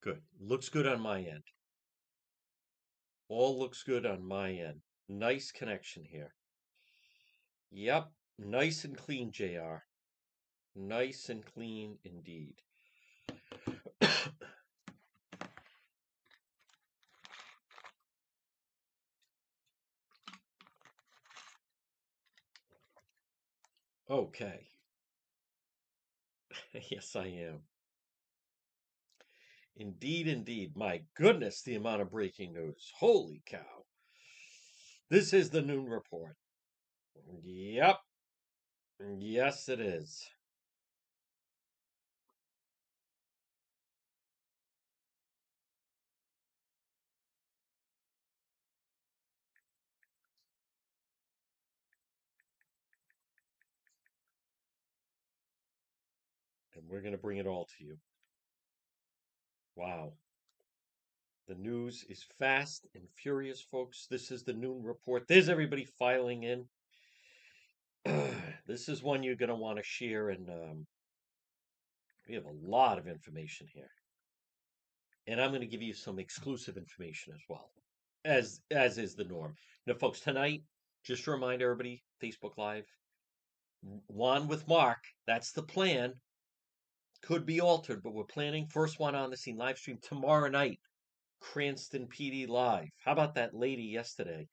Good. Looks good on my end. All looks good on my end. Nice connection here. Yep. Nice and clean, JR. Nice and clean indeed. okay. yes, I am. Indeed, indeed. My goodness, the amount of breaking news. Holy cow. This is the noon report. Yep. Yes, it is. And we're going to bring it all to you. Wow. The news is fast and furious, folks. This is the noon report. There's everybody filing in. this is one you're going to want to share, and um, we have a lot of information here. And I'm going to give you some exclusive information as well, as as is the norm. Now, folks, tonight, just to remind everybody, Facebook Live, one with Mark. That's the plan could be altered, but we're planning first one on the scene live stream tomorrow night. Cranston PD Live. How about that lady yesterday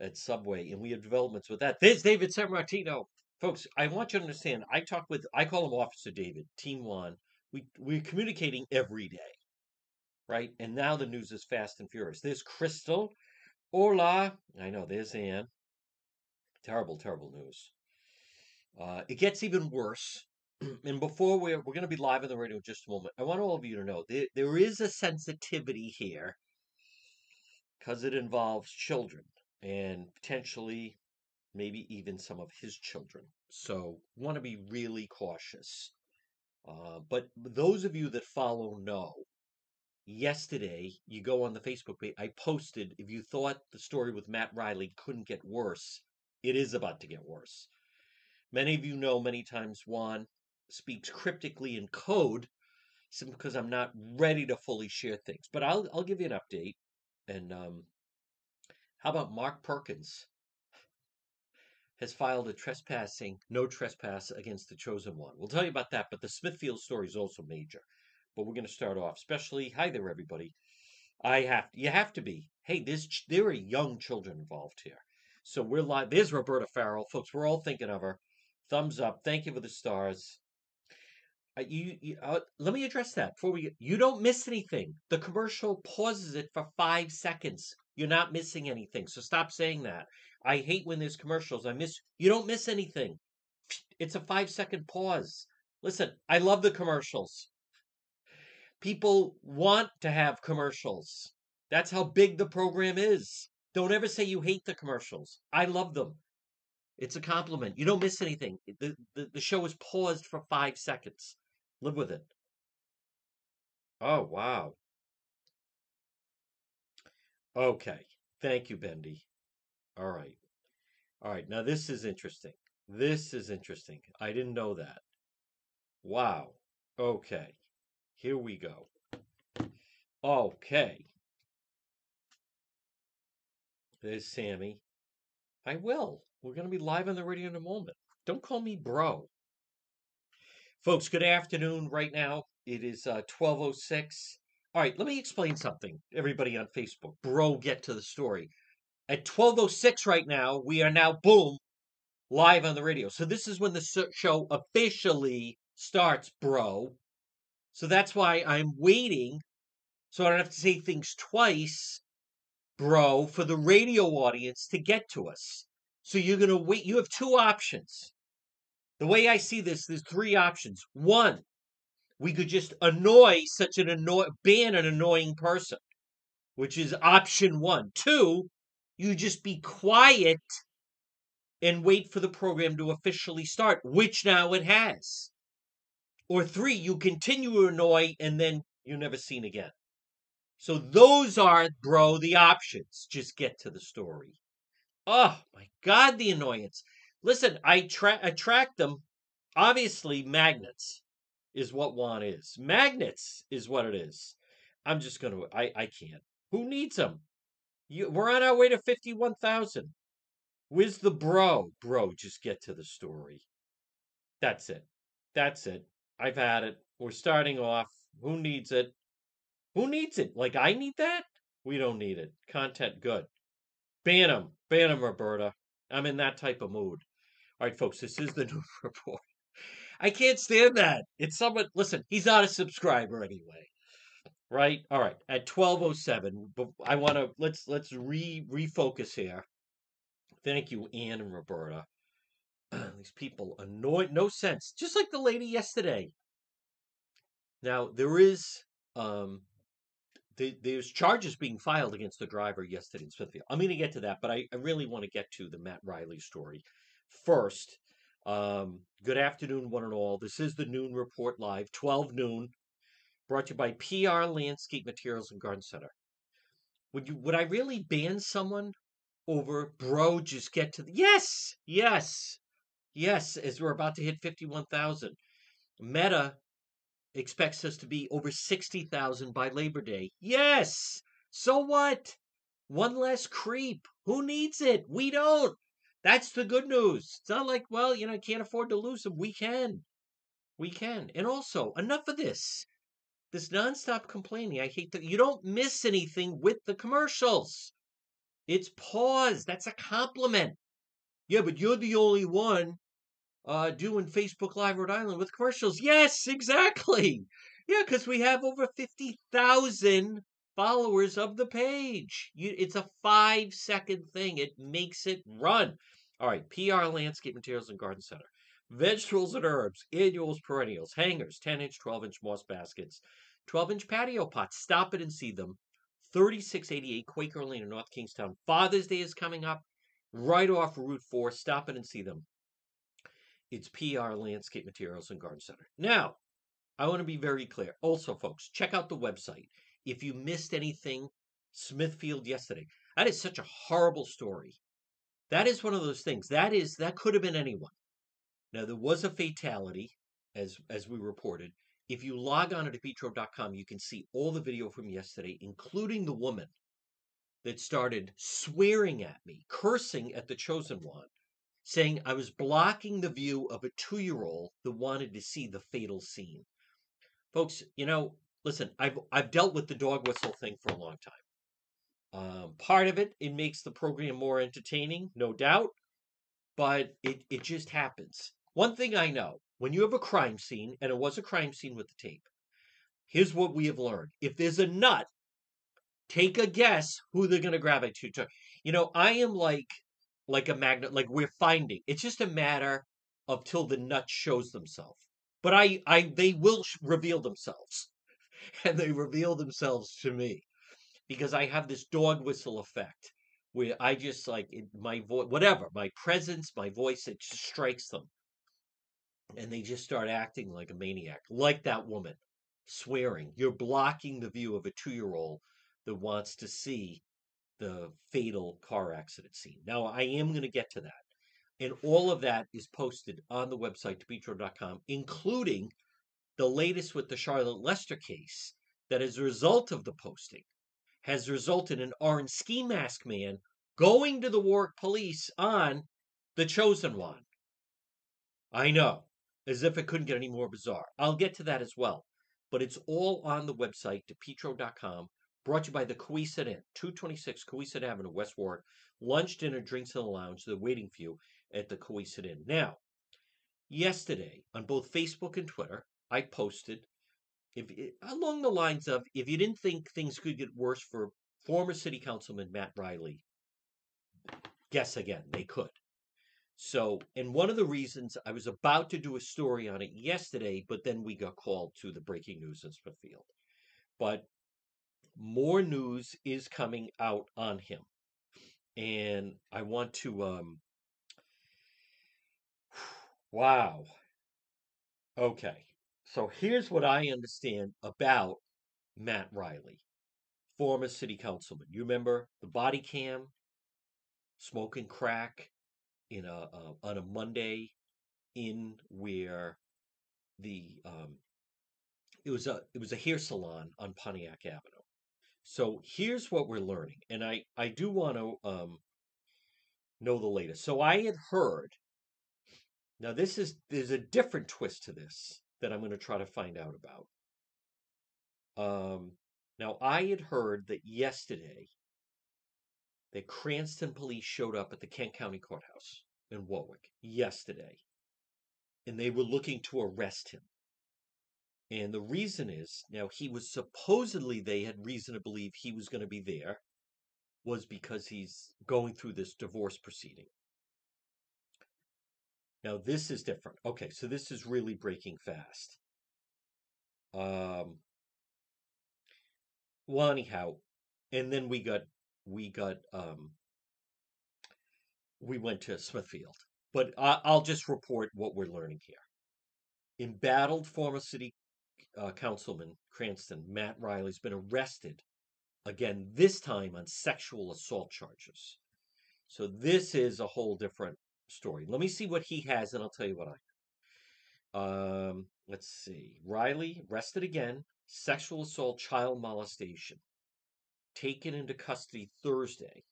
at Subway? And we have developments with that. There's David Sammartino. Folks, I want you to understand. I talk with I call him Officer David, Team One. We we're communicating every day. Right? And now the news is fast and furious. There's Crystal. Hola. I know, there's Ann. Terrible, terrible news. Uh, it gets even worse and before we're we're going to be live on the radio in just a moment, I want all of you to know there, there is a sensitivity here because it involves children and potentially maybe even some of his children. So want to be really cautious. Uh, but those of you that follow know. Yesterday, you go on the Facebook page. I posted if you thought the story with Matt Reilly couldn't get worse, it is about to get worse. Many of you know many times Juan speaks cryptically in code simply because I'm not ready to fully share things. But I'll I'll give you an update. And um, how about Mark Perkins has filed a trespassing, no trespass against the chosen one. We'll tell you about that, but the Smithfield story is also major. But we're going to start off, especially hi there, everybody. I have you have to be. Hey, there's there are young children involved here. So we're live. There's Roberta Farrell, folks. We're all thinking of her. Thumbs up. Thank you for the stars. Uh, you, you uh, let me address that before we. You don't miss anything. The commercial pauses it for five seconds. You're not missing anything. So stop saying that. I hate when there's commercials. I miss. You don't miss anything. It's a five second pause. Listen, I love the commercials. People want to have commercials. That's how big the program is. Don't ever say you hate the commercials. I love them. It's a compliment. You don't miss anything. The, the, the show is paused for five seconds. Live with it. Oh, wow. Okay. Thank you, Bendy. All right. All right. Now, this is interesting. This is interesting. I didn't know that. Wow. Okay. Here we go. Okay. There's Sammy. I will. We're going to be live on the radio in a moment. Don't call me bro. Folks, good afternoon. Right now, it is uh, 1206. All right, let me explain something. Everybody on Facebook, bro, get to the story. At 1206 right now, we are now, boom, live on the radio. So this is when the show officially starts, bro. So that's why I'm waiting so I don't have to say things twice, bro, for the radio audience to get to us. So you're going to wait. You have two options. The way I see this, there's three options. One, we could just annoy such an annoy ban an annoying person, which is option one. Two, you just be quiet and wait for the program to officially start, which now it has. Or three, you continue to annoy and then you're never seen again. So those are, bro, the options. Just get to the story. Oh my God, the annoyance. Listen, I tra- attract them, obviously, magnets. is what Juan is. Magnets is what it is. I'm just gonna. I I can't. Who needs them? You, we're on our way to fifty-one thousand. Where's the bro? Bro, just get to the story. That's it. That's it. I've had it. We're starting off. Who needs it? Who needs it? Like I need that? We don't need it. Content good. Ban him. Ban him, Roberta. I'm in that type of mood. All right, folks, this is the news report. I can't stand that. It's someone. Listen, he's not a subscriber anyway, right? All right. At twelve oh seven, but I want to let's let's re refocus here. Thank you, Ann and Roberta. These people annoy no sense, just like the lady yesterday. Now there is um the, there's charges being filed against the driver yesterday in Smithfield. I'm going to get to that, but I, I really want to get to the Matt Reilly story first. Um, good afternoon, one and all. This is the Noon Report Live, 12 noon, brought to you by PR Landscape Materials and Garden Center. Would you? Would I really ban someone over, bro? Just get to the yes, yes, yes. As we're about to hit 51,000, Meta expects us to be over 60,000 by Labor Day. Yes! So what? One less creep. Who needs it? We don't. That's the good news. It's not like, well, you know, I can't afford to lose them. We can. We can. And also, enough of this. This nonstop complaining. I hate that you don't miss anything with the commercials. It's pause. That's a compliment. Yeah, but you're the only one uh, doing Facebook Live Rhode Island with commercials. Yes, exactly. Yeah, because we have over 50,000 followers of the page. You, it's a five second thing. It makes it run. All right, PR Landscape Materials and Garden Center. Vegetables and herbs, annuals, perennials, hangers, 10 inch, 12 inch moss baskets, 12 inch patio pots. Stop it and see them. 3688 Quaker Lane in North Kingstown. Father's Day is coming up right off Route 4. Stop it and see them. It's PR Landscape Materials and Garden Center. Now, I want to be very clear. Also, folks, check out the website. If you missed anything, Smithfield yesterday, that is such a horrible story. That is one of those things. That is that could have been anyone. Now there was a fatality, as as we reported. If you log on to depetro.com, you can see all the video from yesterday, including the woman that started swearing at me, cursing at the chosen one, saying I was blocking the view of a two year old that wanted to see the fatal scene. Folks, you know, listen, I've, I've dealt with the dog whistle thing for a long time. Um, part of it, it makes the program more entertaining, no doubt, but it, it just happens. One thing I know when you have a crime scene, and it was a crime scene with the tape, here's what we have learned. If there's a nut, take a guess who they're going to grab gravitate to. You know, I am like like a magnet, like we're finding. It's just a matter of till the nut shows themselves. But I, I, they will reveal themselves, and they reveal themselves to me because I have this dog whistle effect where I just like it, my voice, whatever, my presence, my voice, it just strikes them, and they just start acting like a maniac, like that woman, swearing. You're blocking the view of a two-year-old that wants to see the fatal car accident scene. Now, I am going to get to that. And all of that is posted on the website, depetro.com, including the latest with the Charlotte Lester case that, as a result of the posting, has resulted in orange ski mask man going to the Warwick police on the chosen one. I know, as if it couldn't get any more bizarre. I'll get to that as well. But it's all on the website, depetro.com. Brought to you by the Cowesett Inn, 226 Cowesett Avenue, West Warwick. Lunch, dinner, drinks in the lounge. They're waiting for you at the Cowesett Inn. Now, yesterday on both Facebook and Twitter, I posted if along the lines of if you didn't think things could get worse for former city councilman Matt Reilly, guess again, they could. So, and one of the reasons I was about to do a story on it yesterday, but then we got called to the breaking news in Smithfield. But more news is coming out on him. And I want to um wow. Okay. So here's what I understand about Matt Reilly, former city councilman. You remember the body cam smoking crack in a uh, on a Monday in where the um, It was a it was a hair salon on Pontiac Avenue. So here's what we're learning, and I I do want to um, know the latest. So I had heard. Now this is there's a different twist to this that I'm going to try to find out about. Um, now I had heard that yesterday that Cranston police showed up at the Kent County Courthouse in Warwick yesterday, and they were looking to arrest him. And the reason is now he was supposedly they had reason to believe he was going to be there was because he's going through this divorce proceeding. Now this is different. Okay, so this is really breaking fast. Um well anyhow, and then we got we got um we went to Smithfield. But I, I'll just report what we're learning here. Embattled former city uh, councilman Cranston, Matt Reilly's been arrested again, this time on sexual assault charges. So this is a whole different story. Let me see what he has, and I'll tell you what I. Um, let's see. Reilly arrested again, sexual assault, child molestation, taken into custody Thursday,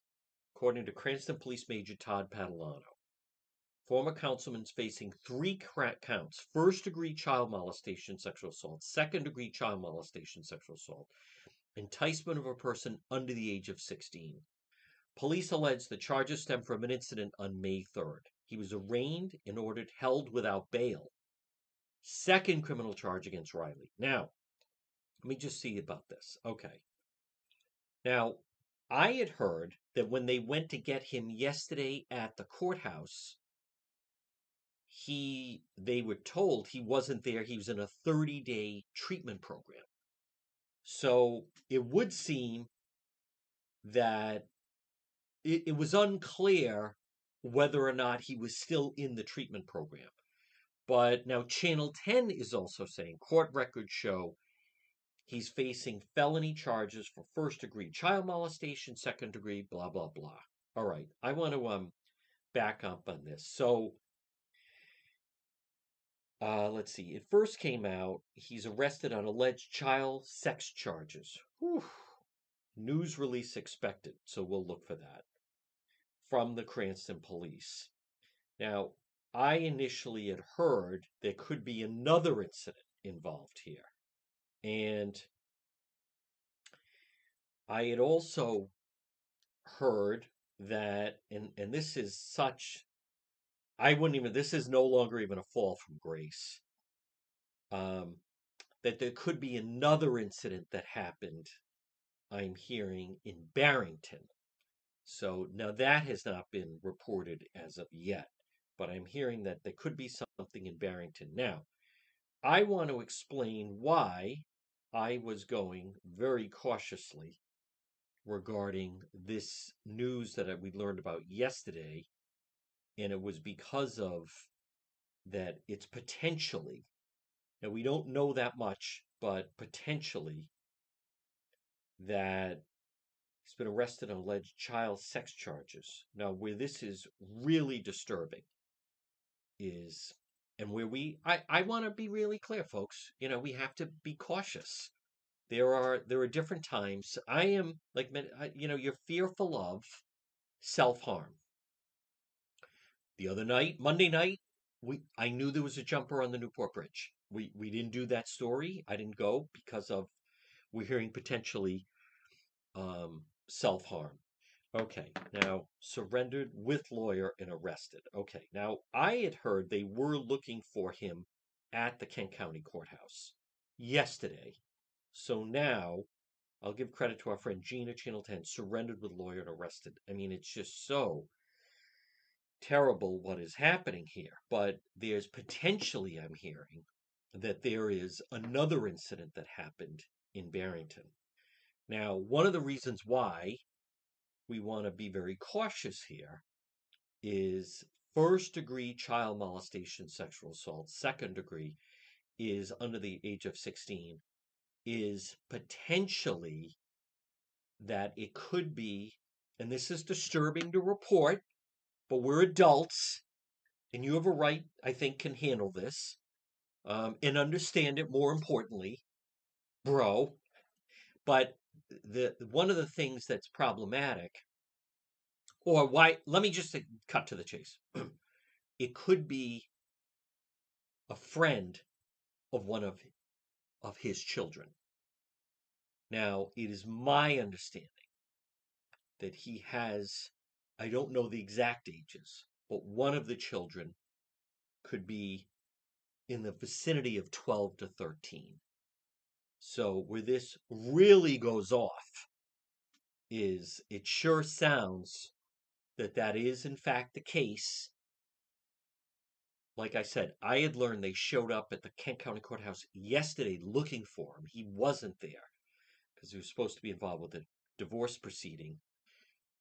according to Cranston Police Major Todd Patalano. Former councilman's facing three counts first degree child molestation, sexual assault, second degree child molestation, sexual assault, enticement of a person under the age of 16. Police allege the charges stem from an incident on May 3rd. He was arraigned and ordered held without bail. Second criminal charge against Reilly. Now, let me just see about this. Okay. Now, I had heard that when they went to get him yesterday at the courthouse, he they were told he wasn't there he was in a 30 day treatment program so it would seem that it, it, was unclear whether or not he was still in the treatment program but now channel 10 is also saying court records show he's facing felony charges for first degree child molestation second degree blah blah blah all right i want to um back up on this so uh, let's see. It first came out. He's arrested on alleged child sex charges. Whew. News release expected, so we'll look for that from the Cranston police. Now, I initially had heard there could be another incident involved here. And I had also heard that, and, and this is such I wouldn't even. This is no longer even a fall from grace. Um, that there could be another incident that happened. I'm hearing in Barrington. So now that has not been reported as of yet, but I'm hearing that there could be something in Barrington. Now, I want to explain why I was going very cautiously regarding this news that we learned about yesterday and it was because of that it's potentially now we don't know that much but potentially that he's been arrested on alleged child sex charges now where this is really disturbing is and where we i i want to be really clear folks you know we have to be cautious there are there are different times i am like you know you're fearful of self-harm the other night, Monday night, we I knew there was a jumper on the Newport Bridge. We we didn't do that story. I didn't go because of we're hearing potentially um, self harm. Okay, now surrendered with lawyer and arrested. Okay, now I had heard they were looking for him at the Kent County Courthouse yesterday. So now I'll give credit to our friend Gina Channel 10, surrendered with lawyer and arrested. I mean, it's just so terrible what is happening here, but there's potentially, I'm hearing, that there is another incident that happened in Barrington. Now, one of the reasons why we want to be very cautious here is first degree child molestation, sexual assault, second degree is under the age of 16, is potentially that it could be, and this is disturbing to report but we're adults, and you have a right, I think, can handle this um, and understand it more importantly. bro. But the one of the things that's problematic, or why? Let me just cut to the chase. it could be a friend of one of of his children. Now, it is my understanding that he has, I don't know the exact ages, but one of the children could be in the vicinity of 12 to 13. So, where this really goes off is it sure sounds that that is, in fact, the case. Like I said, I had learned they showed up at the Kent County Courthouse yesterday looking for him. He wasn't there because he was supposed to be involved with a divorce proceeding,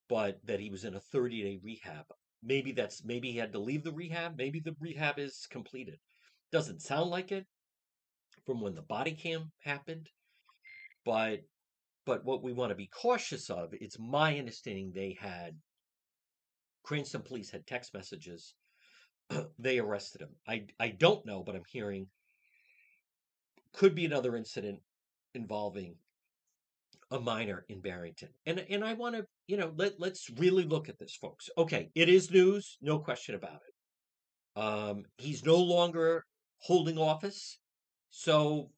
but that he was in a 30 day rehab. Maybe that's maybe he had to leave the rehab. Maybe the rehab is completed. Doesn't sound like it from when the body cam happened, but but what we want to be cautious of, it's my understanding they had Cranston police had text messages. they arrested him. I I don't know, but I'm hearing could be another incident involving a minor in Barrington. And and I want to, you know, let let's really look at this, folks. Okay, it is news, no question about it. Um, he's no longer holding office, so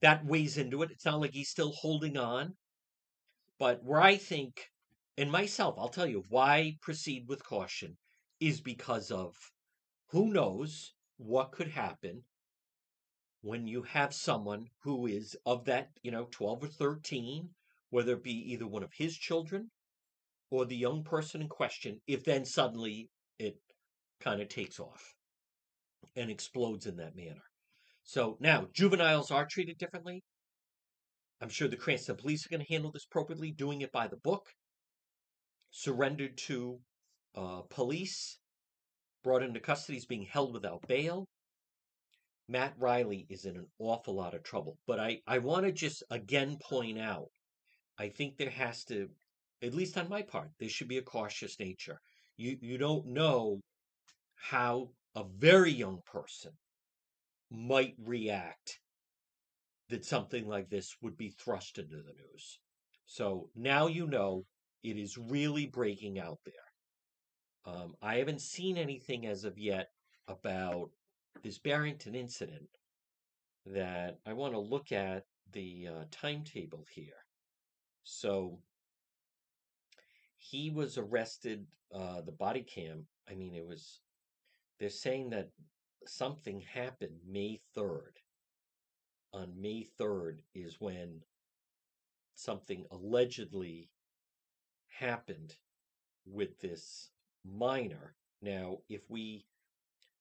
that weighs into it. It's not like he's still holding on. But where I think, and myself, I'll tell you why proceed with caution is because of who knows what could happen when you have someone who is of that, you know, 12 or 13, whether it be either one of his children or the young person in question, if then suddenly it kind of takes off and explodes in that manner. So now, juveniles are treated differently. I'm sure the Cranston police are going to handle this appropriately, doing it by the book. Surrendered to uh, police, brought into custody, is being held without bail. Matt Reilly is in an awful lot of trouble. But I, I want to just again point out I think there has to, at least on my part, there should be a cautious nature. You, you don't know how a very young person might react that something like this would be thrust into the news. So now you know it is really breaking out there. Um, I haven't seen anything as of yet about this Barrington incident that I want to look at the uh, timetable here. So he was arrested, uh, the body cam, I mean, it was, they're saying that something happened May 3rd. On May 3rd is when something allegedly happened with this minor. Now, if we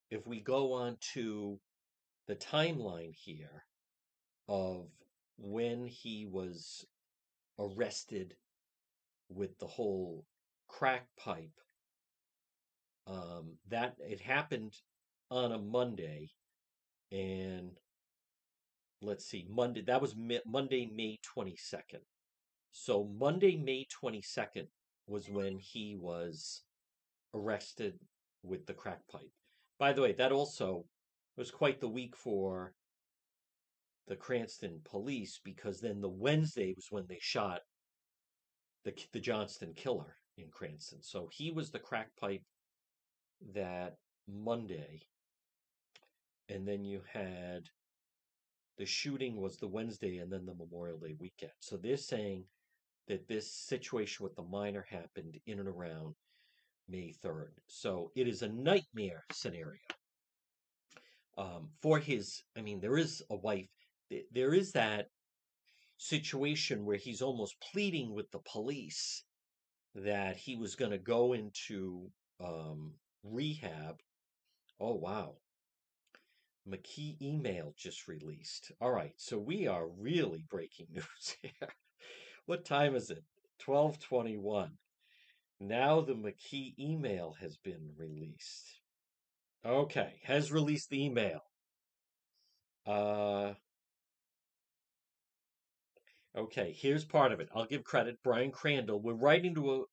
if we go on to the timeline here of when he was arrested with the whole crack pipe, um, that it happened on a Monday, and let's see, Monday that was Monday, May twenty second. So Monday, May twenty second was when he was arrested with the crack pipe. By the way, that also was quite the week for the Cranston police because then the Wednesday was when they shot the the Johnston killer in Cranston. So he was the crack pipe that Monday, and then you had the shooting was the Wednesday and then the Memorial Day weekend. So they're saying that this situation with the minor happened in and around May 3rd. So it is a nightmare scenario. Um, for his, I mean, there is a wife, there is that situation where he's almost pleading with the police that he was going to go into um, rehab. Oh, wow. McKee email just released. All right, so we are really breaking news here. what time is it? 1221. Now the McKee email has been released. Okay, has released the email. Uh, okay, here's part of it. I'll give credit. Brian Crandall. We're writing to a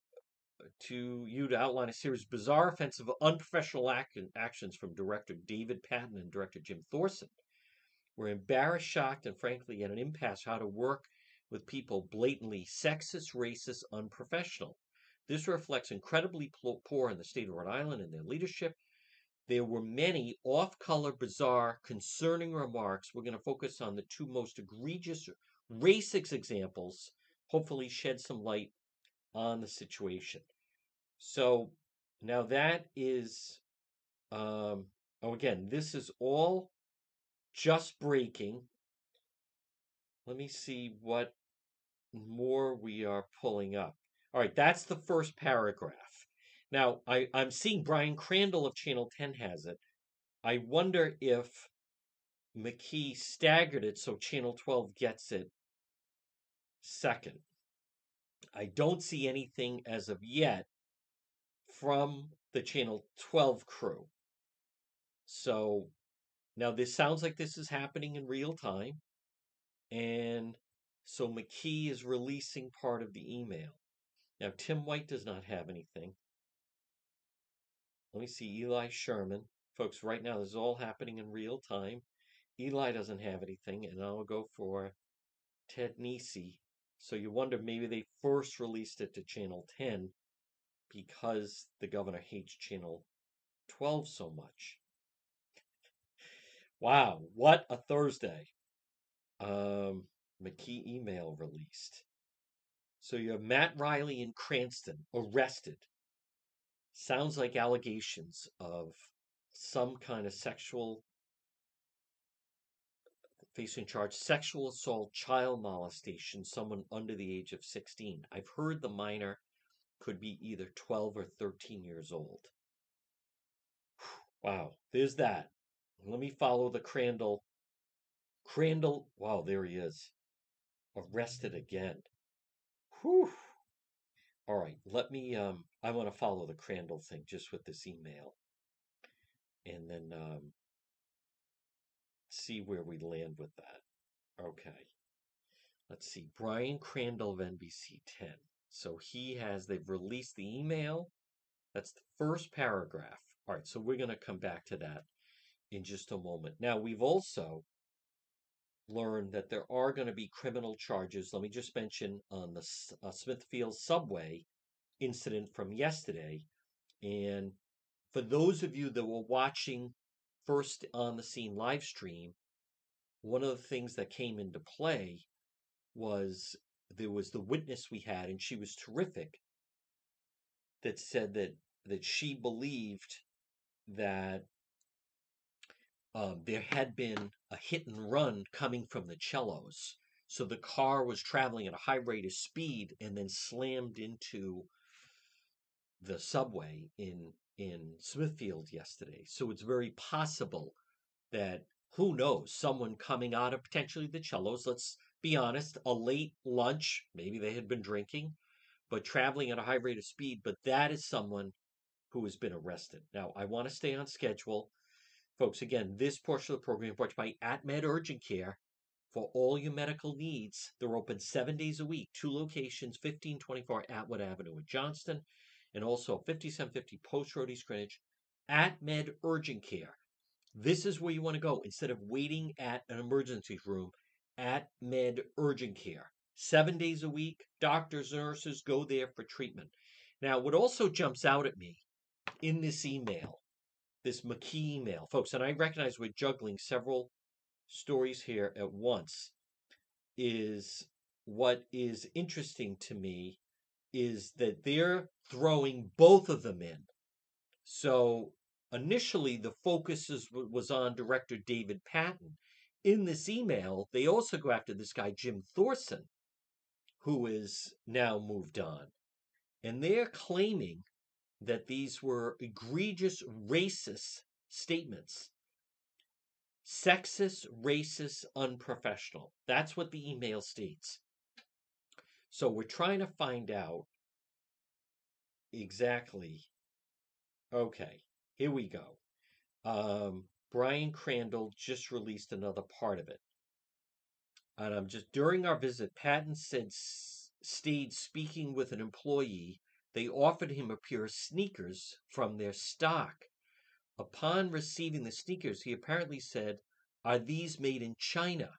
to you to outline a series of bizarre, offensive, unprofessional act- actions from director David Patten and director Jim Thorsen. We're embarrassed, shocked, and frankly at an impasse how to work with people blatantly sexist, racist, unprofessional. This reflects incredibly poor in the state of Rhode Island and their leadership. There were many off color, bizarre, concerning remarks. We're going to focus on the two most egregious racist examples, hopefully, shed some light on the situation. So now that is, um, oh, again, this is all just breaking. Let me see what more we are pulling up. All right, that's the first paragraph. Now, I, I'm seeing Brian Crandall of Channel 10 has it. I wonder if McKee staggered it so Channel 12 gets it second. I don't see anything as of yet from the Channel 12 crew. So now this sounds like this is happening in real time. And so McKee is releasing part of the email. Now, Tim White does not have anything. Let me see Eli Sherman. Folks, right now this is all happening in real time. Eli doesn't have anything, and I'll go for Ted Nesi. So you wonder maybe they first released it to Channel 10 because the governor hates Channel 12 so much. wow, what a Thursday. Um, McKee email released. So you have Matt Reilly in Cranston arrested. Sounds like allegations of some kind of sexual facing charge sexual assault, child molestation, someone under the age of 16. I've heard the minor could be either 12 or 13 years old. Wow, there's that. Let me follow the Crandall. Crandall, wow, there he is. Arrested again. Whew. All right, let me um I want to follow the Crandall thing just with this email. And then um see where we land with that. Okay. Let's see. Brian Crandall of NBC 10. So he has, they've released the email. That's the first paragraph. All right, so we're going to come back to that in just a moment. Now, we've also learned that there are going to be criminal charges. Let me just mention on the uh, Smithfield subway incident from yesterday. And for those of you that were watching first on the scene live stream, one of the things that came into play was there was the witness we had, and she was terrific, that said that that she believed that um, there had been a hit and run coming from the cellos. So the car was traveling at a high rate of speed and then slammed into the subway in in Smithfield yesterday. So it's very possible that who knows, someone coming out of potentially the cellos, let's be honest, a late lunch, maybe they had been drinking, but traveling at a high rate of speed, but that is someone who has been arrested. Now, I want to stay on schedule. Folks, again, this portion of the program brought to you by AtMed Urgent Care. For all your medical needs, they're open seven days a week, two locations, 1524 Atwood Avenue in Johnston, and also 5750 Post Road East Greenwich. AtMed Urgent Care. This is where you want to go instead of waiting at an emergency room at Med Urgent Care. Seven days a week, doctors, nurses go there for treatment. Now, what also jumps out at me in this email, this McKee email, folks, and I recognize we're juggling several stories here at once, is what is interesting to me is that they're throwing both of them in. So initially the focus is, was on director David Patten. In this email, they also go after this guy, Jim Thorsen, who is now moved on. And they're claiming that these were egregious racist statements. Sexist, racist, unprofessional. That's what the email states. So we're trying to find out exactly. Okay. Here we go. Um, Brian Crandall just released another part of it. And I'm just during our visit, Patten said stayed speaking with an employee. They offered him a pair of sneakers from their stock. Upon receiving the sneakers, he apparently said, Are these made in China?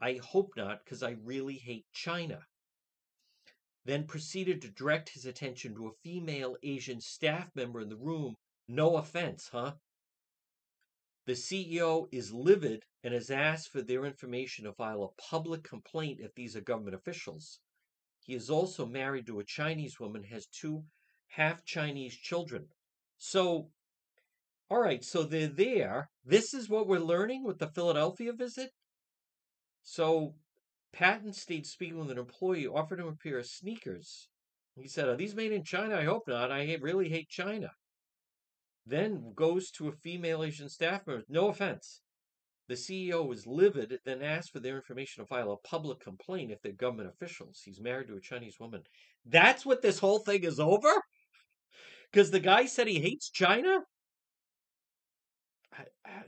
I hope not, because I really hate China. Then proceeded to direct his attention to a female Asian staff member in the room. No offense, huh? The CEO is livid and has asked for their information to file a public complaint if these are government officials. He is also married to a Chinese woman, has two half Chinese children. So, all right, so they're there. This is what we're learning with the Philadelphia visit. So, Patten stayed speaking with an employee, offered him a pair of sneakers. He said, Are these made in China? I hope not. I really hate China. Then goes to a female Asian staff member. No offense. The CEO was livid, then asked for their information to file a public complaint if they're government officials. He's married to a Chinese woman. That's what this whole thing is over? Because the guy said he hates China?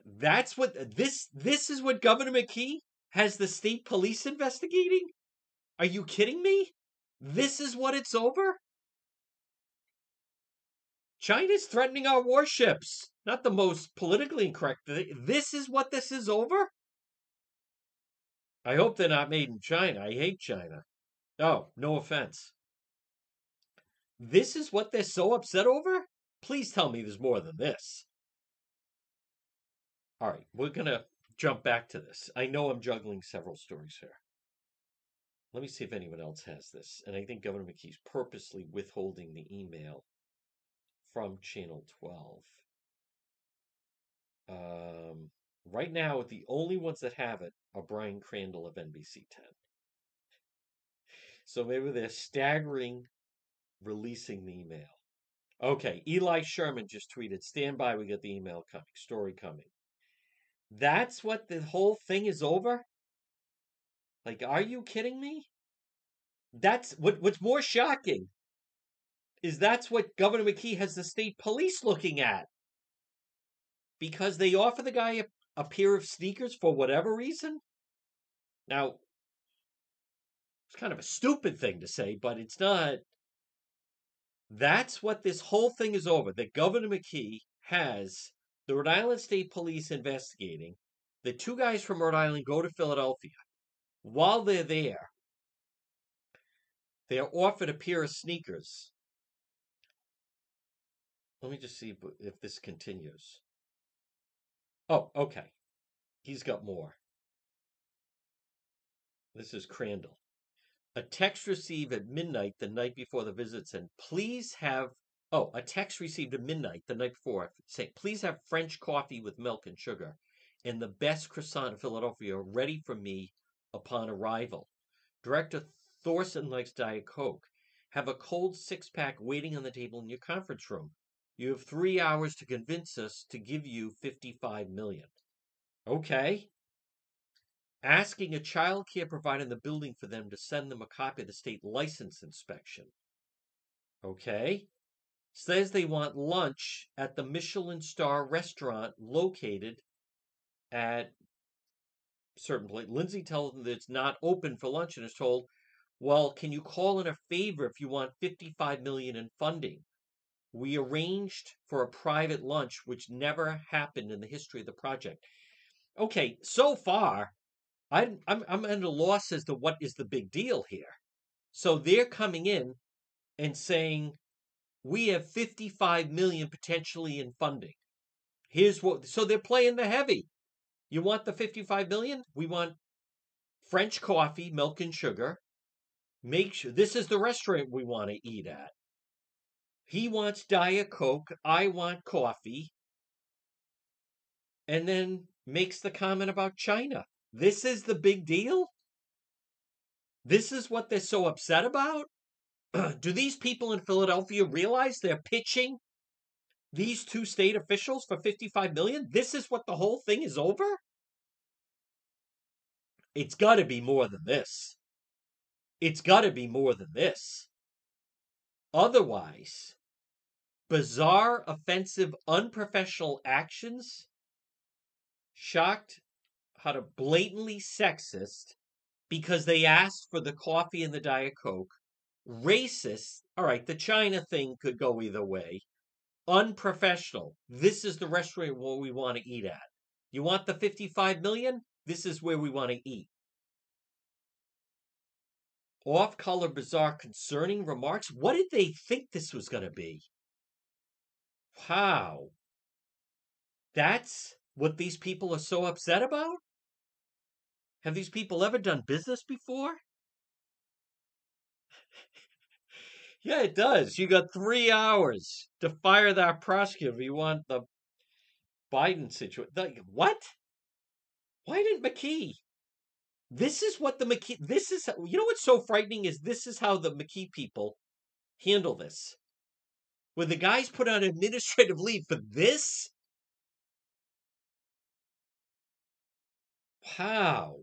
That's what this this is what Governor McKee has the state police investigating? Are you kidding me? This is what it's over? China's threatening our warships. Not the most politically incorrect. This is what this is over? I hope they're not made in China. I hate China. Oh, no offense. This is what they're so upset over? Please tell me there's more than this. All right, we're going to jump back to this. I know I'm juggling several stories here. Let me see if anyone else has this. And I think Governor McKee's purposely withholding the email from Channel 12. Um, right now, the only ones that have it are Brian Crandall of NBC 10. So maybe they're staggering releasing the email. Okay, Eli Sherman just tweeted, Stand by, we get the email coming, story coming. That's what the whole thing is over? Like, are you kidding me? That's what what's more shocking is that's what Governor McKee has the state police looking at. Because they offer the guy a, a pair of sneakers for whatever reason. Now, it's kind of a stupid thing to say, but it's not. That's what this whole thing is over. That Governor McKee has the Rhode Island State Police investigating. The two guys from Rhode Island go to Philadelphia. While they're there, they're offered a pair of sneakers let me just see if this continues. Oh, okay. He's got more. This is Crandall. A text received at midnight the night before the visit said, please have, oh, a text received at midnight the night before saying, please have French coffee with milk and sugar and the best croissant in Philadelphia ready for me upon arrival. Director Thorsen likes Diet Coke. Have a cold six pack waiting on the table in your conference room. You have three hours to convince us to give you 55 million. Okay. Asking a child care provider in the building for them to send them a copy of the state license inspection. Okay. Says they want lunch at the Michelin star restaurant located at certain place. Lindsay tells them that it's not open for lunch and is told, well, can you call in a favor if you want 55 million in funding? We arranged for a private lunch, which never happened in the history of the project. Okay, so far, I'm, I'm, I'm at a loss as to what is the big deal here. So they're coming in and saying, we have 55 million potentially in funding. Here's what, so they're playing the heavy. You want the 55 million? We want French coffee, milk, and sugar. Make sure this is the restaurant we want to eat at. He wants Diet Coke. I want coffee. And then makes the comment about China. This is the big deal? This is what they're so upset about? Do these people in Philadelphia realize they're pitching these two state officials for 55 million? This is what the whole thing is over? It's got to be more than this. It's got to be more than this. Otherwise, bizarre, offensive, unprofessional actions, shocked how to blatantly sexist because they asked for the coffee and the Diet Coke, racist, all right, the China thing could go either way, unprofessional, this is the restaurant where we want to eat at. You want the 55 million? This is where we want to eat. Off color, bizarre, concerning remarks. What did they think this was going to be? Wow. That's what these people are so upset about? Have these people ever done business before? yeah, it does. You got three hours to fire that prosecutor if you want the Biden situation. What? Why didn't McKee? This is what the McKee. This is you know what's so frightening is this is how the McKee people handle this. When the guys put on administrative leave for this, wow,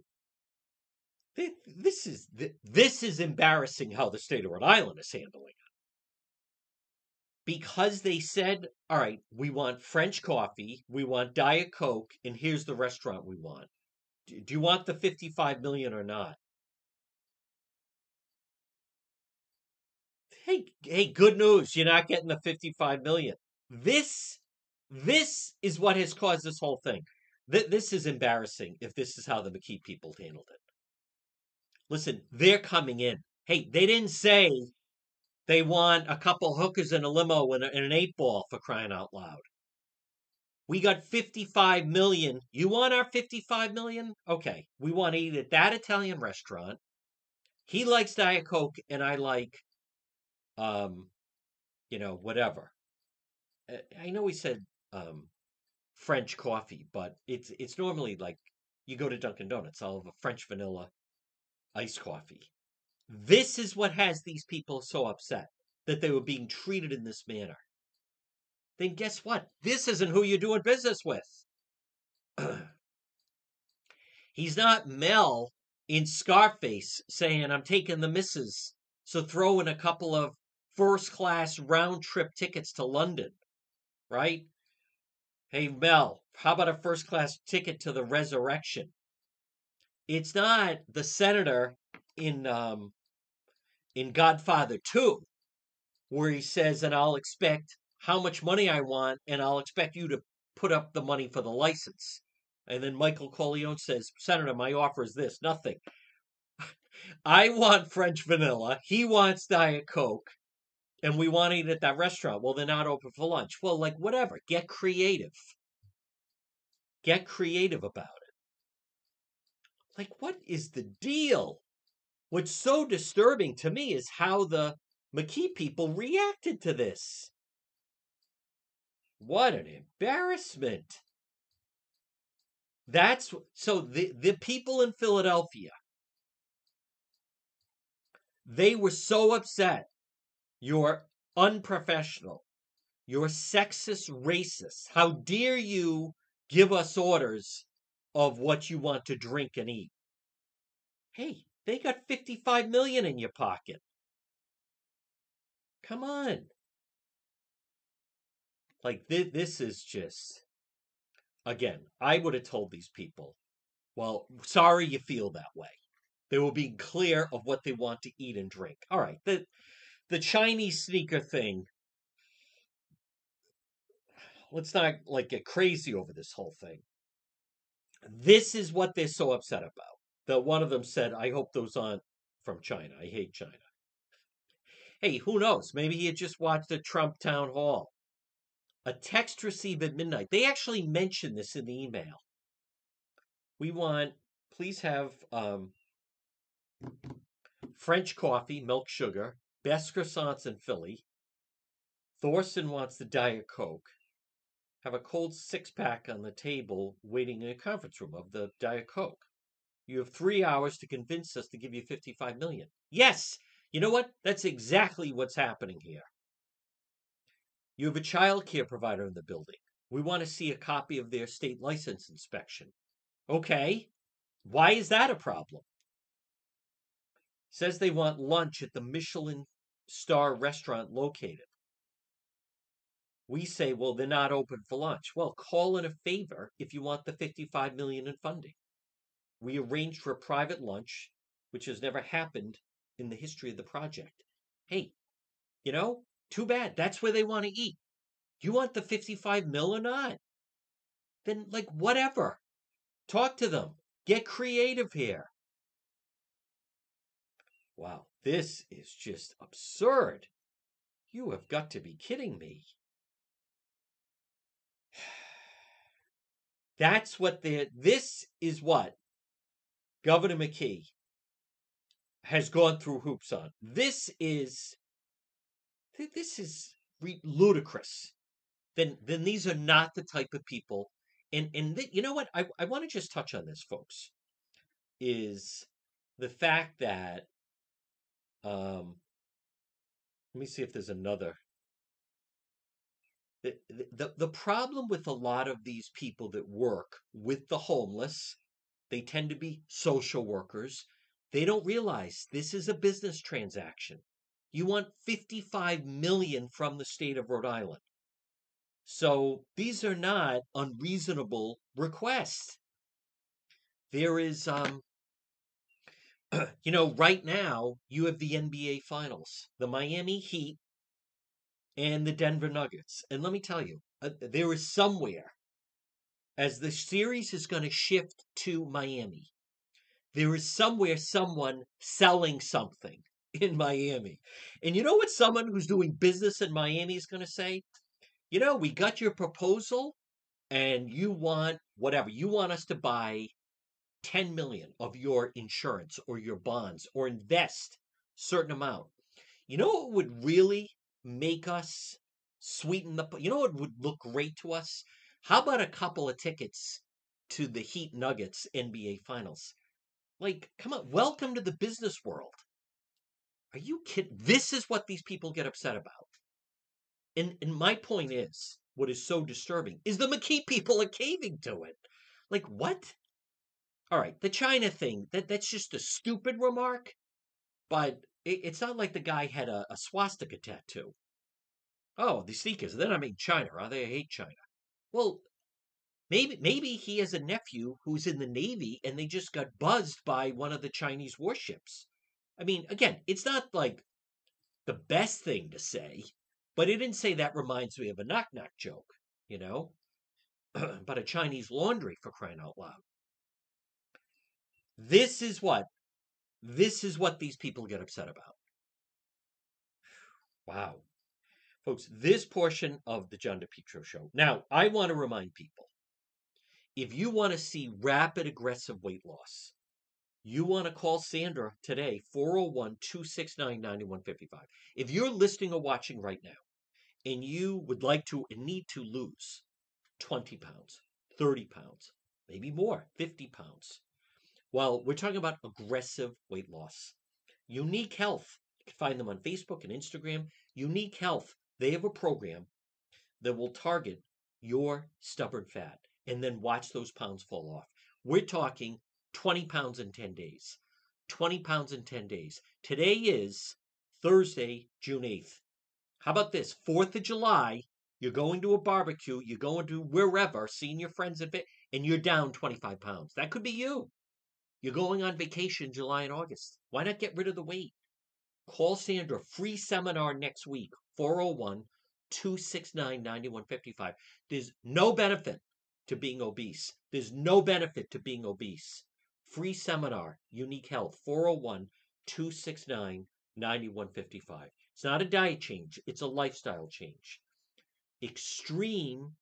this is this is embarrassing how the state of Rhode Island is handling it. Because they said, all right, we want French coffee, we want Diet Coke, and here's the restaurant we want. Do you want the 55 million or not? Hey, hey, good news. You're not getting the 55 million. This this is what has caused this whole thing. This is embarrassing if this is how the McKee people handled it. Listen, they're coming in. Hey, they didn't say they want a couple hookers in a limo and, an eight ball for crying out loud. We got 55 million. You want our 55 million? Okay. We want to eat at that Italian restaurant. He likes Diet Coke and I like um you know, whatever. I know he said um French coffee, but it's it's normally like you go to Dunkin' Donuts, I'll have a French vanilla iced coffee. This is what has these people so upset that they were being treated in this manner. Then guess what? This isn't who you're doing business with. He's not Mel in Scarface saying, I'm taking the misses, so throw in a couple of first class round trip tickets to London, right? Hey, Mel, how about a first class ticket to the resurrection? It's not the senator in um, in Godfather 2 where he says, and I'll expect how much money I want, and I'll expect you to put up the money for the license. And then Michael Corleone says, Senator, my offer is this nothing. I want French vanilla. He wants Diet Coke. And we want to eat at that restaurant. Well, they're not open for lunch. Well, like, whatever. Get creative. Get creative about it. Like, what is the deal? What's so disturbing to me is how the McKee people reacted to this. What an embarrassment. That's so the, the people in Philadelphia, they were so upset. You're unprofessional. You're sexist, racist. How dare you give us orders of what you want to drink and eat. Hey, they got 55 million in your pocket. Come on. Like th- this is just again, I would have told these people, well, sorry you feel that way. They will be clear of what they want to eat and drink. All right, the the Chinese sneaker thing. Let's not like get crazy over this whole thing. This is what they're so upset about. That one of them said, I hope those aren't from China. I hate China. Hey, who knows? Maybe he had just watched a Trump town hall. A text received at midnight. They actually mentioned this in the email. We want, please have um, French coffee, milk sugar, best croissants in Philly. Thorsen wants the Diet Coke have a cold six pack on the table waiting in a conference room of the Diet Coke. You have three hours to convince us to give you 55 million. Yes, you know what? That's exactly what's happening here. You have a child care provider in the building. We want to see a copy of their state license inspection. Okay, why is that a problem? Says they want lunch at the Michelin star restaurant located we say, well, they're not open for lunch. Well, call in a favor if you want the 55 million in funding. We arranged for a private lunch, which has never happened in the history of the project. Hey, you know, too bad. That's where they want to eat. You want the 55 mil or not? then like whatever. Talk to them. Get creative here. Wow, this is just absurd. You have got to be kidding me. That's what the this is what Governor McKee has gone through hoops on. This is this is ludicrous. Then then these are not the type of people. And and th- you know what? I I want to just touch on this, folks. Is the fact that um let me see if there's another the, the the problem with a lot of these people that work with the homeless they tend to be social workers. They don't realize this is a business transaction. You want 55 million from the state of Rhode Island. So these are not unreasonable requests. There is um you know right now you have the NBA finals the Miami Heat and the Denver Nuggets. And let me tell you, uh, there is somewhere, as the series is going to shift to Miami, there is somewhere someone selling something in Miami. And you know what someone who's doing business in Miami is going to say? You know, we got your proposal and you want whatever, you want us to buy 10 million of your insurance or your bonds or invest certain amount. You know what would really make us sweeten the you know what would look great to us? How about a couple of tickets to the heat nuggets nba finals? Like come on welcome to the business world. Are you kidding this is what these people get upset about. And and my point is what is so disturbing is the mckee people are caving to it. Like what all right the china thing that that's just a stupid remark but it, it's not like the guy had a, a swastika tattoo. Oh, the sneakers, not made in China, are they? I hate China. Well, maybe maybe he has a nephew who's in the Navy and they just got buzzed by one of the Chinese warships. I mean, again, it's not like the best thing to say, but it didn't say that reminds me of a knock knock joke, you know? but a Chinese laundry for crying out loud. This is what this is what these people get upset about. Wow. Folks, this portion of the John DePetro show. Now, I want to remind people if you want to see rapid, aggressive weight loss, you want to call Sandra today, 401 269 9155. If you're listening or watching right now and you would like to and need to lose 20 pounds, 30 pounds, maybe more, 50 pounds, well, we're talking about aggressive weight loss. Unique Health, you can find them on Facebook and Instagram. Unique Health, they have a program that will target your stubborn fat and then watch those pounds fall off. We're talking 20 pounds in 10 days. 20 pounds in 10 days. Today is Thursday, June 8th. How about this? 4th of July, you're going to a barbecue, you're going to wherever, seeing your friends at and you're down 25 pounds. That could be you. You're going on vacation July and August. Why not get rid of the weight? Call Sandra. Free seminar next week. 401 269 9155. There's no benefit to being obese. There's no benefit to being obese. Free seminar. Unique Health. 401 269 9155. It's not a diet change, it's a lifestyle change. Extreme,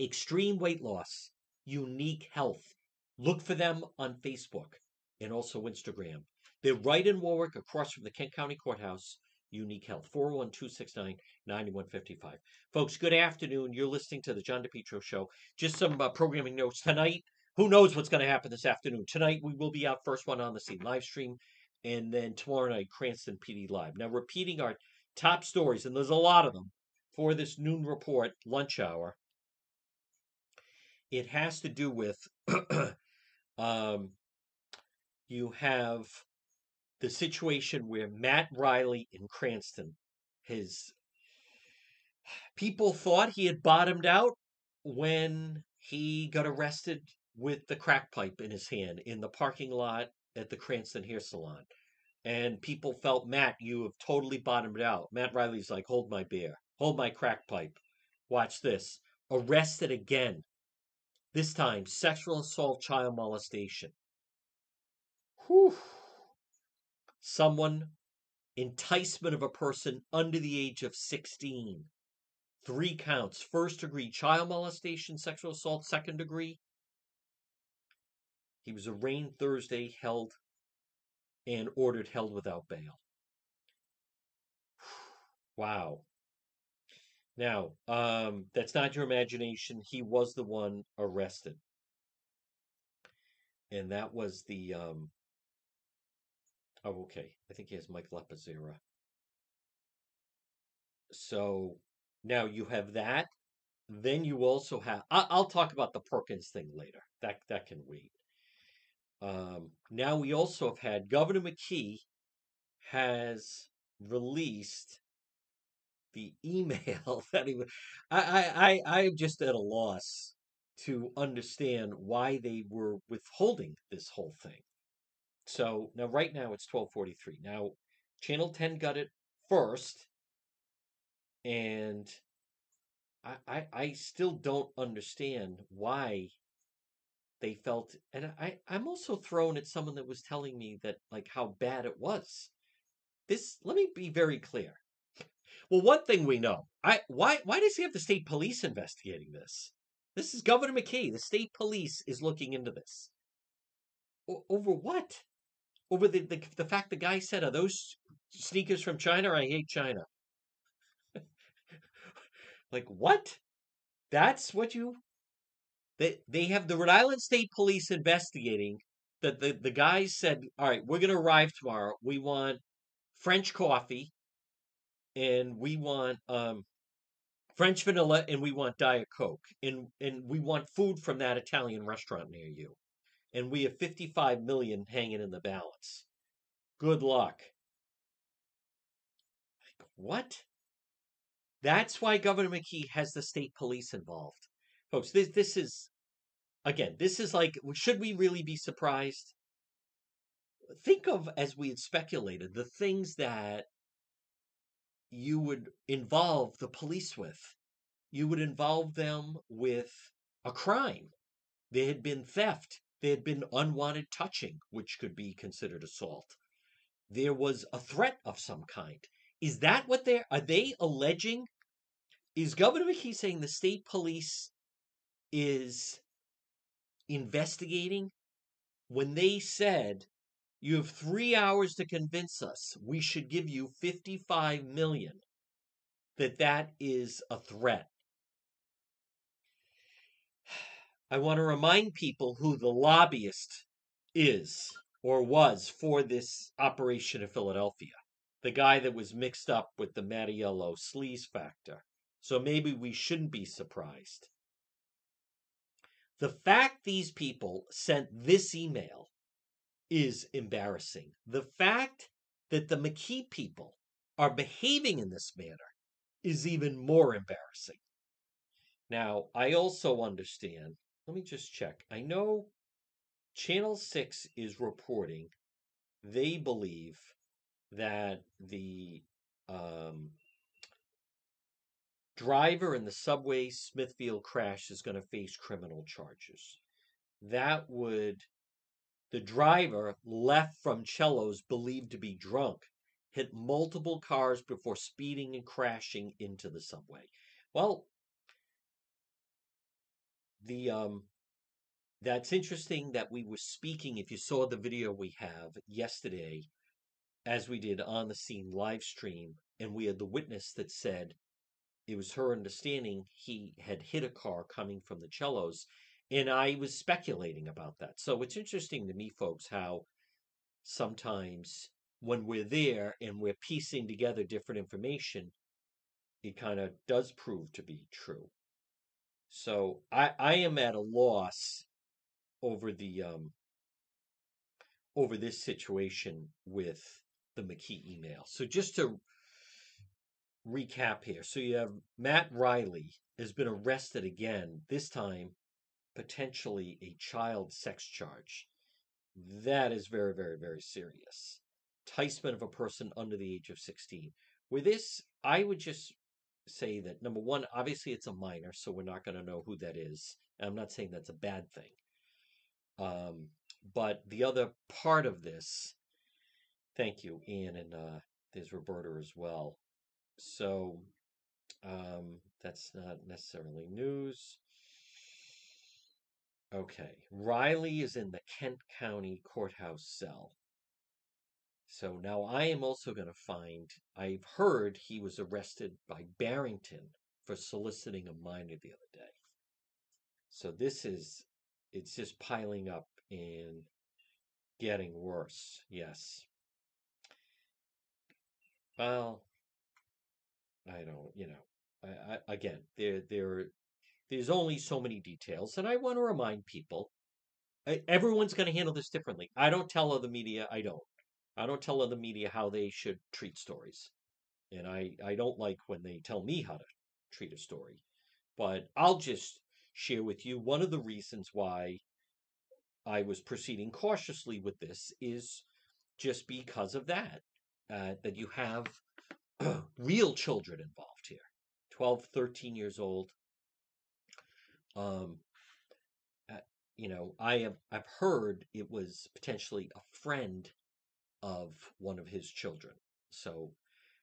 extreme weight loss. Unique Health. Look for them on Facebook and also Instagram. They're right in Warwick, across from the Kent County Courthouse. Unique Health, 401 269 9155. Folks, good afternoon. You're listening to the John DePetro Show. Just some uh, programming notes tonight. Who knows what's going to happen this afternoon? Tonight, we will be out first one on the scene live stream, and then tomorrow night, Cranston PD Live. Now, repeating our top stories, and there's a lot of them for this noon report lunch hour. It has to do with Um, you have the situation where Matt Reilly in Cranston, his people thought he had bottomed out when he got arrested with the crack pipe in his hand in the parking lot at the Cranston Hair Salon. And people felt, Matt, you have totally bottomed out. Matt Reilly's like, hold my beer, hold my crack pipe. Watch this. Arrested again This time, sexual assault, child molestation. Whew. Someone, enticement of a person under the age of 16. Three counts first degree child molestation, sexual assault, second degree. He was arraigned Thursday, held and ordered held without bail. Wow. Now, um, that's not your imagination. He was the one arrested. And that was the um oh okay. I think he has Mike Lepizzera. So now you have that. Then you also have I, I'll talk about the Perkins thing later. That that can wait. Um, now we also have had Governor McKee has released the email that he I, I, I, I'm just at a loss to understand why they were withholding this whole thing. So now right now it's 1243. Now Channel 10 got it first, and I, I, I still don't understand why they felt and I, I'm also thrown at someone that was telling me that like how bad it was. This let me be very clear. Well, one thing we know, I why why does he have the state police investigating this? This is Governor McKee. The state police is looking into this. O- over what? Over the, the the fact the guy said, "Are those sneakers from China? I hate China." like what? That's what you they they have the Rhode Island State Police investigating that the, the guys said, All right, we're gonna arrive tomorrow. We want French coffee and we want um, French vanilla, and we want Diet Coke, and and we want food from that Italian restaurant near you, and we have fifty five million hanging in the balance. Good luck. What? That's why Governor McKee has the state police involved, folks. This this is again. This is like, should we really be surprised? Think of as we had speculated the things that you would involve the police with. You would involve them with a crime. There had been theft. There had been unwanted touching, which could be considered assault. There was a threat of some kind. Is that what they're are they alleging? Is Governor McKee saying the state police is investigating when they said you have three hours to convince us we should give you 55 million that that is a threat. I want to remind people who the lobbyist is or was for this operation in Philadelphia. The guy that was mixed up with the Mattiello sleaze factor. So maybe we shouldn't be surprised. The fact these people sent this email is embarrassing. The fact that the McKee people are behaving in this manner is even more embarrassing. Now, I also understand, let me just check. I know Channel 6 is reporting they believe that the um, driver in the subway Smithfield crash is going to face criminal charges. That would the driver left from Cello's believed to be drunk, hit multiple cars before speeding and crashing into the subway. Well, the um that's interesting that we were speaking if you saw the video we have yesterday as we did on the scene live stream and we had the witness that said it was her understanding he had hit a car coming from the cellos and I was speculating about that. So it's interesting to me, folks, how sometimes when we're there and we're piecing together different information, it kind of does prove to be true. So I, I am at a loss over the um, over this situation with the McKee email. So just to recap here, so you have Matt Reilly has been arrested again, this time potentially a child sex charge. That is very, very, very serious. Enticement of a person under the age of 16. With this, I would just say that number one, obviously it's a minor, so we're not going to know who that is. I'm not saying that's a bad thing. Um, but the other part of this, thank you, Ian, and uh, there's Roberta as well. So um, that's not necessarily news. Okay, Reilly is in the Kent County Courthouse cell. So now I am also going to find, I've heard he was arrested by Barrington for soliciting a minor the other day. So this is, it's just piling up and getting worse. Yes. Well, I don't, you know, I, I, again, there, there, there's only so many details, and I want to remind people, everyone's going to handle this differently. I don't tell other media, I don't. I don't tell other media how they should treat stories. And I, I don't like when they tell me how to treat a story. But I'll just share with you one of the reasons why I was proceeding cautiously with this is just because of that. Uh, that you have real children involved here 12, 13 years old. Um, uh, you know, I have I've heard it was potentially a friend of one of his children. So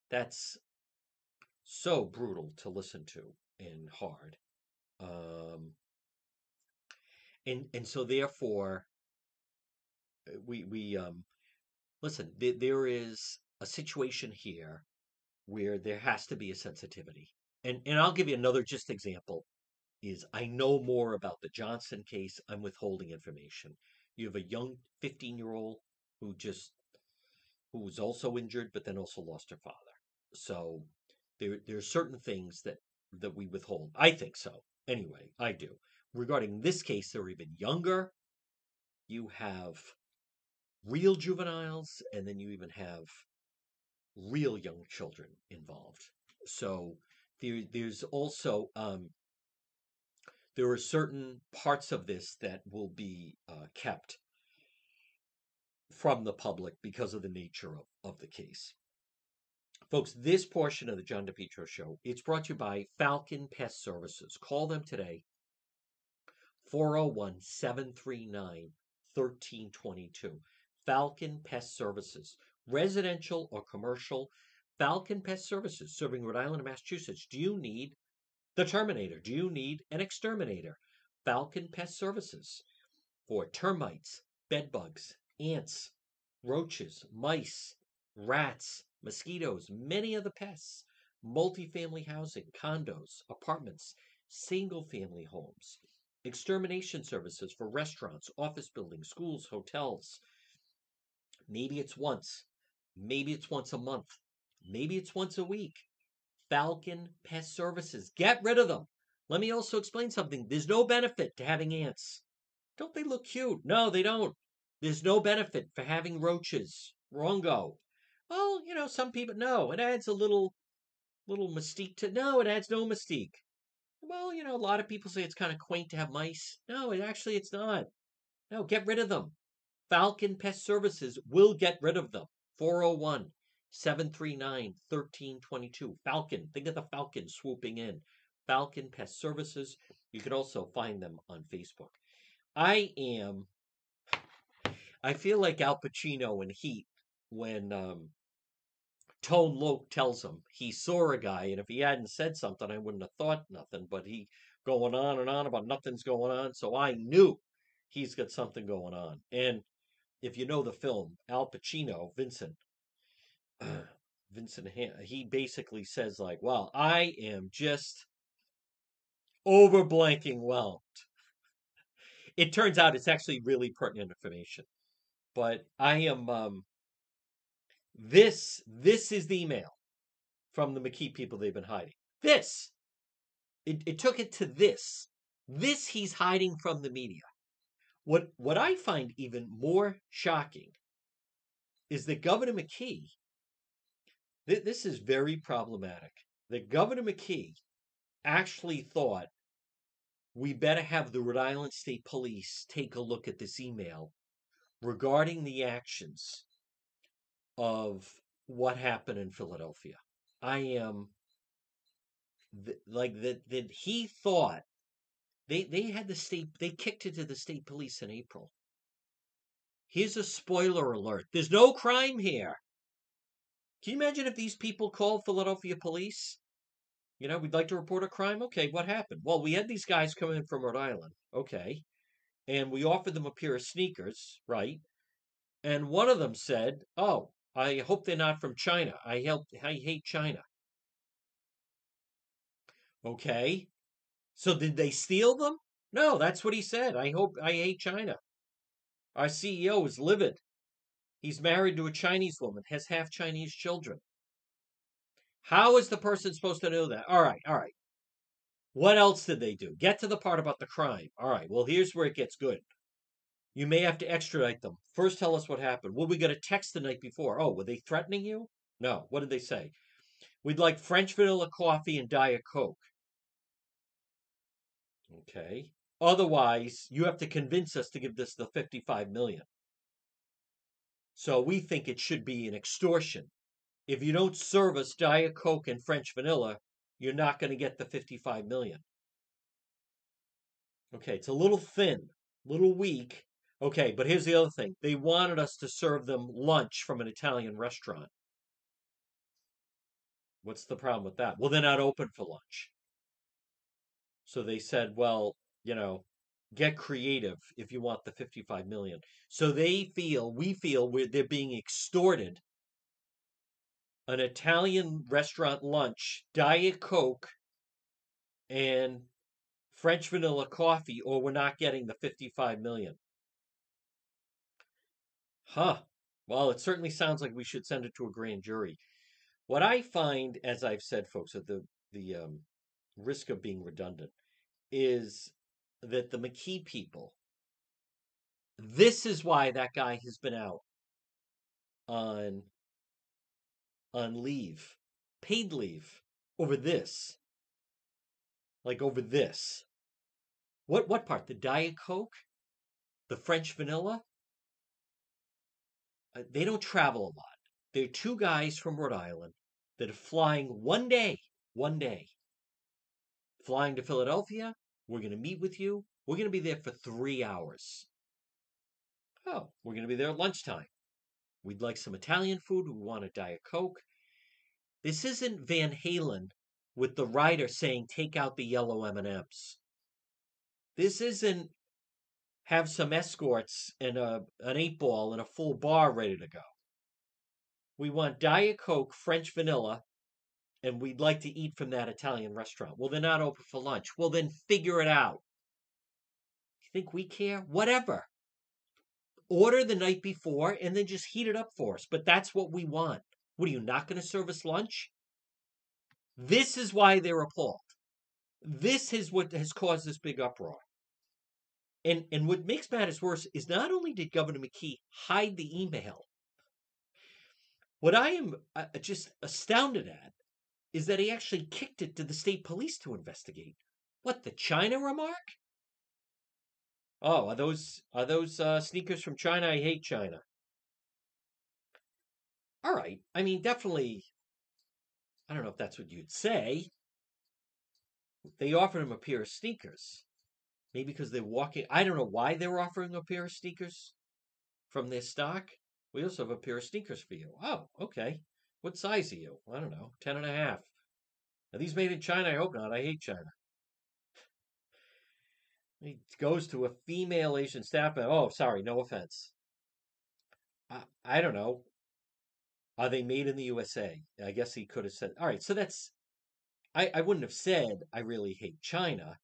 that's so brutal to listen to and hard. Um, and and so therefore uh, we we um listen th- there is a situation here where there has to be a sensitivity and and I'll give you another just example is I know more about the Johnson case I'm withholding information you have a young 15 year old who just who was also injured, but then also lost her father. So there there are certain things that that we withhold. I think so. Anyway, I do. Regarding this case, they're even younger. You have real juveniles, and then you even have real young children involved. So there, there's also um, there are certain parts of this that will be uh, kept from the public because of the nature of, of the case. Folks, this portion of the John DePetro show, it's brought to you by Falcon Pest Services. Call them today, 401-739-1322. Falcon Pest Services, residential or commercial, Falcon Pest Services, serving Rhode Island and Massachusetts. Do you need the Terminator? Do you need an exterminator? Falcon Pest Services for termites, bed bugs, ants, roaches, mice, rats, mosquitoes, many of the pests, multifamily housing, condos, apartments, single family homes, extermination services for restaurants, office buildings, schools, hotels. Maybe it's once, maybe it's once a month, maybe it's once a week. Falcon Pest Services. Get rid of them. Let me also explain something. There's no benefit to having ants. Don't they look cute? No, they don't. There's no benefit for having roaches. Wrongo. Well, you know, some people no, it adds a little little mystique to no, it adds no mystique. Well, you know, a lot of people say it's kind of quaint to have mice. No, it actually it's not. No, get rid of them. Falcon Pest Services will get rid of them. 401 739 1322. Falcon. Think of the Falcon swooping in. Falcon Pest Services. You can also find them on Facebook. I am I feel like Al Pacino in Heat when um, Tone Loc tells him he saw a guy, and if he hadn't said something, I wouldn't have thought nothing. But he going on and on about nothing's going on, so I knew he's got something going on. And if you know the film, Al Pacino, Vincent, Vincent, he basically says like, "Well, I am just over blanking whelmed." It turns out it's actually really pertinent information but I am um, this this is the email from the McKee people they've been hiding. This it, it took it to this. This he's hiding from the media. What what I find even more shocking is that Governor McKee. Th- this is very problematic. That Governor McKee actually thought we better have the Rhode Island State Police take a look at this email regarding the actions of what happened in Philadelphia. I am th- like that that he thought They they had the state they kicked it to the state police in April. Here's a spoiler alert. There's no crime here. Can you imagine if these people called Philadelphia police? You know, we'd like to report a crime. Okay, what happened? Well, we had these guys come in from Rhode Island. Okay. And we offered them a pair of sneakers, right? And one of them said, Oh, I hope they're not from China. I help I hate China. Okay. So did they steal them? No, that's what he said. I hope I hate China. Our CEO is livid. He's married to a Chinese woman, has half Chinese children. How is the person supposed to know that? All right, all right. What else did they do? Get to the part about the crime. All right, well, here's where it gets good. You may have to extradite them. First, tell us what happened. Well, we got a text the night before. Oh, were they threatening you? No. What did they say? We'd like French vanilla coffee and Diet Coke. Okay. Otherwise, you have to convince us to give this the 55 million. So we think it should be an extortion. If you don't serve us Diet Coke and French vanilla, you're not going to get the 55 million. Okay, it's a little thin, little weak. Okay, but here's the other thing. They wanted us to serve them lunch from an Italian restaurant. What's the problem with that? Well, they're not open for lunch. So they said, well, you know, get creative if you want the 55 million. So they feel, we feel we they're being extorted. An Italian restaurant lunch, Diet Coke, and French vanilla coffee, or we're not getting the 55 million. Huh. Well, it certainly sounds like we should send it to a grand jury. What I find, as I've said, folks, at the the um, risk of being redundant, is that the McKee people, this is why that guy has been out on on leave, paid leave over this. Like over this. What what part? The Diet Coke? The French vanilla? Uh, they don't travel a lot. They're two guys from Rhode Island that are flying one day, one day, flying to Philadelphia, we're going to meet with you. We're going to be there for three hours. Oh, we're going to be there at lunchtime. We'd like some Italian food. We want a Diet Coke. This isn't Van Halen with the writer saying, take out the yellow M&Ms. This isn't have some escorts and a, an eight ball and a full bar ready to go. We want Diet Coke, French vanilla, and we'd like to eat from that Italian restaurant. Well, they're not open for lunch. Well, then figure it out. You think we care? Whatever. Order the night before and then just heat it up for us. But that's what we want. What are you not going to serve us lunch? This is why they're appalled. This is what has caused this big uproar. And and what makes matters worse is not only did Governor McKee hide the email, what I am uh, just astounded at is that he actually kicked it to the state police to investigate. What the China remark? Oh, are those are those uh, sneakers from China? I hate China. All right. I mean, definitely. I don't know if that's what you'd say. They offered him a pair of sneakers. Maybe because they're walking. I don't know why they were offering a pair of sneakers from their stock. We also have a pair of sneakers for you. Oh, okay. What size are you? I don't know. Ten and a half. Are these made in China? I hope not. I hate China. He goes to a female Asian staff member. Oh, sorry. No offense. I, I don't know. Are they made in the USA? I guess he could have said. All right. So that's. I, I wouldn't have said I really hate China.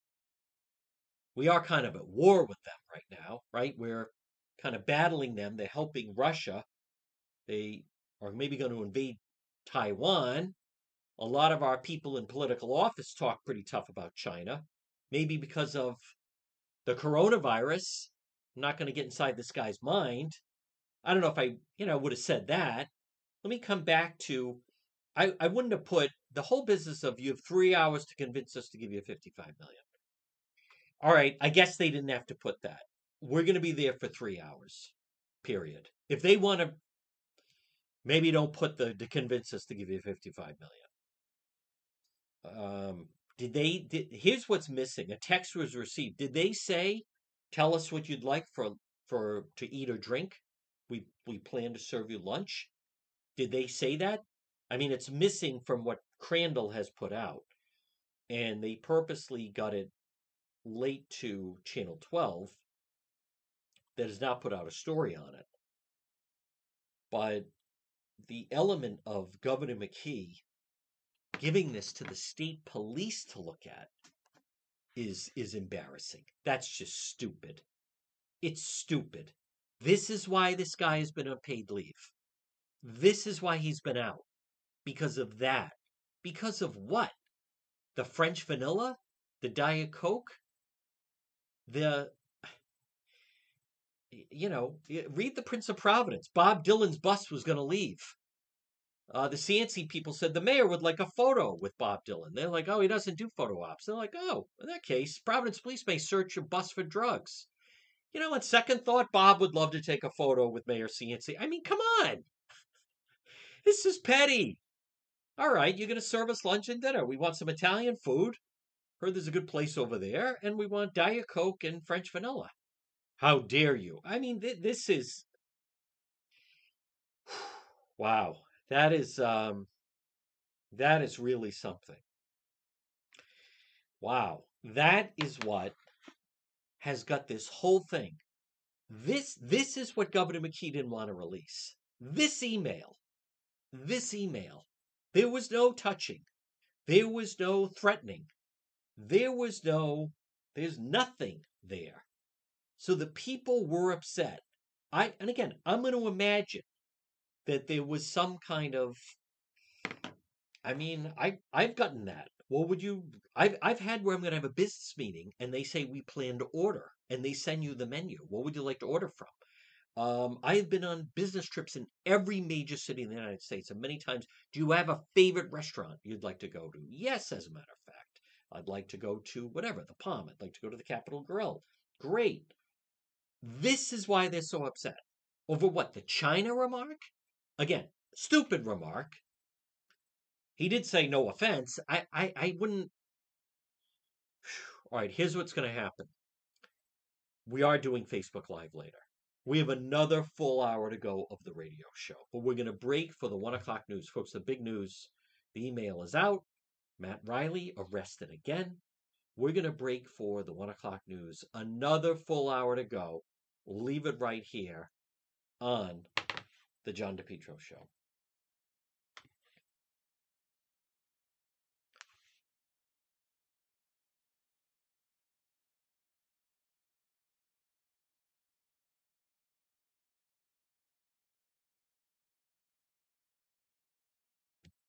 We are kind of at war with them right now, right? We're kind of battling them. They're helping Russia. They are maybe going to invade Taiwan. A lot of our people in political office talk pretty tough about China, maybe because of the coronavirus. I'm not going to get inside this guy's mind. I don't know if I, you know, would have said that. Let me come back to I, I wouldn't have put the whole business of you have three hours to convince us to give you 55 million. All right, I guess they didn't have to put that. We're going to be there for three hours, period. If they want to Maybe don't put the to convince us to give you 55 million. Um, Did they? Did, here's what's missing. A text was received. Did they say, "Tell us what you'd like for for to eat or drink"? We we plan to serve you lunch. Did they say that? I mean, it's missing from what Crandall has put out, and they purposely got it late to Channel 12 that has not put out a story on it. But the element of Governor McKee giving this to the state police to look at is is embarrassing. That's just stupid. It's stupid. This is why this guy has been on paid leave. This is why he's been out. Because of that. Because of what? The French vanilla? The Diet Coke? The you know, read the Prince of Providence. Bob Dylan's bus was going to leave. Uh, the Cianci people said the mayor would like a photo with Bob Dylan. They're like, oh, he doesn't do photo ops. They're like, oh, in that case, Providence Police may search your bus for drugs. You know, on second thought, Bob would love to take a photo with Mayor Cianci. I mean, come on. This is petty. All right, you're going to serve us lunch and dinner. We want some Italian food. Heard there's a good place over there. And we want Diet Coke and French vanilla. How dare you? I mean, th- this is. Wow. That is um that is really something. Wow. That is what has got this whole thing. This this is what Governor McKee didn't want to release. This email. This email. There was no touching. There was no threatening. There was no there's nothing there. So the people were upset. I and again, I'm going to imagine that there was some kind of I mean, I I've gotten that. What would you I've I've had where I'm gonna have a business meeting and they say we plan to order and they send you the menu. What would you like to order from? Um, I have been on business trips in every major city in the United States, and many times, do you have a favorite restaurant you'd like to go to? Yes, as a matter of fact. I'd like to go to whatever, the Palm. I'd like to go to the Capitol Grill. Great. This is why they're so upset. Over what? The China remark? Again, stupid remark. He did say no offense. I, I, I wouldn't. All right, here's what's going to happen. We are doing Facebook Live later. We have another full hour to go of the radio show, but we're going to break for the one o'clock news. Folks, the big news the email is out. Matt Reilly arrested again. We're going to break for the one o'clock news. Another full hour to go. Leave it right here on the John DePetro Show.